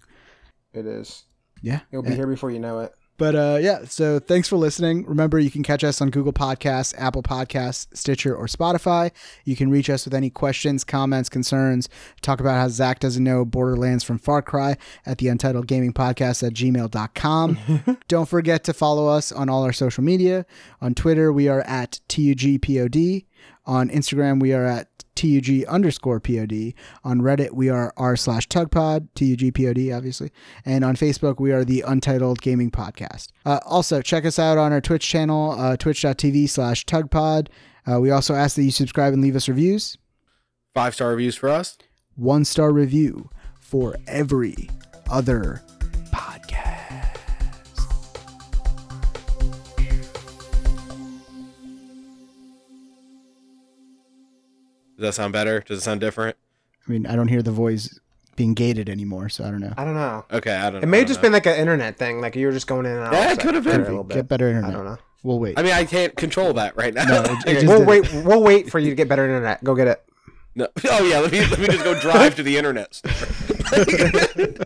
It is. Yeah, It'll be here before you know it. But uh, yeah, so thanks for listening. Remember, you can catch us on Google Podcasts, Apple Podcasts, Stitcher, or Spotify. You can reach us with any questions, comments, concerns. Talk about how Zach doesn't know Borderlands from Far Cry at the Untitled Gaming Podcast at gmail.com. (laughs) Don't forget to follow us on all our social media. On Twitter, we are at TUGPOD. On Instagram, we are at TUG underscore POD. On Reddit, we are r slash tugpod, TUGPOD, obviously. And on Facebook, we are the Untitled Gaming Podcast. Uh, also, check us out on our Twitch channel, uh, twitch.tv slash tugpod. Uh, we also ask that you subscribe and leave us reviews. Five star reviews for us. One star review for every other podcast. Does that sound better? Does it sound different? I mean, I don't hear the voice being gated anymore, so I don't know. I don't know. Okay, I don't. Know. It may I have just know. been like an internet thing. Like you were just going in and out. Yeah, it could have been. a little bit. Get better internet. I don't know. We'll wait. I mean, I can't control that right now. No, (laughs) it- it just- We'll did wait. We'll wait for you to get better internet. Go get it. No. (laughs) Oh yeah, let me let me just go drive to the internet store. (laughs)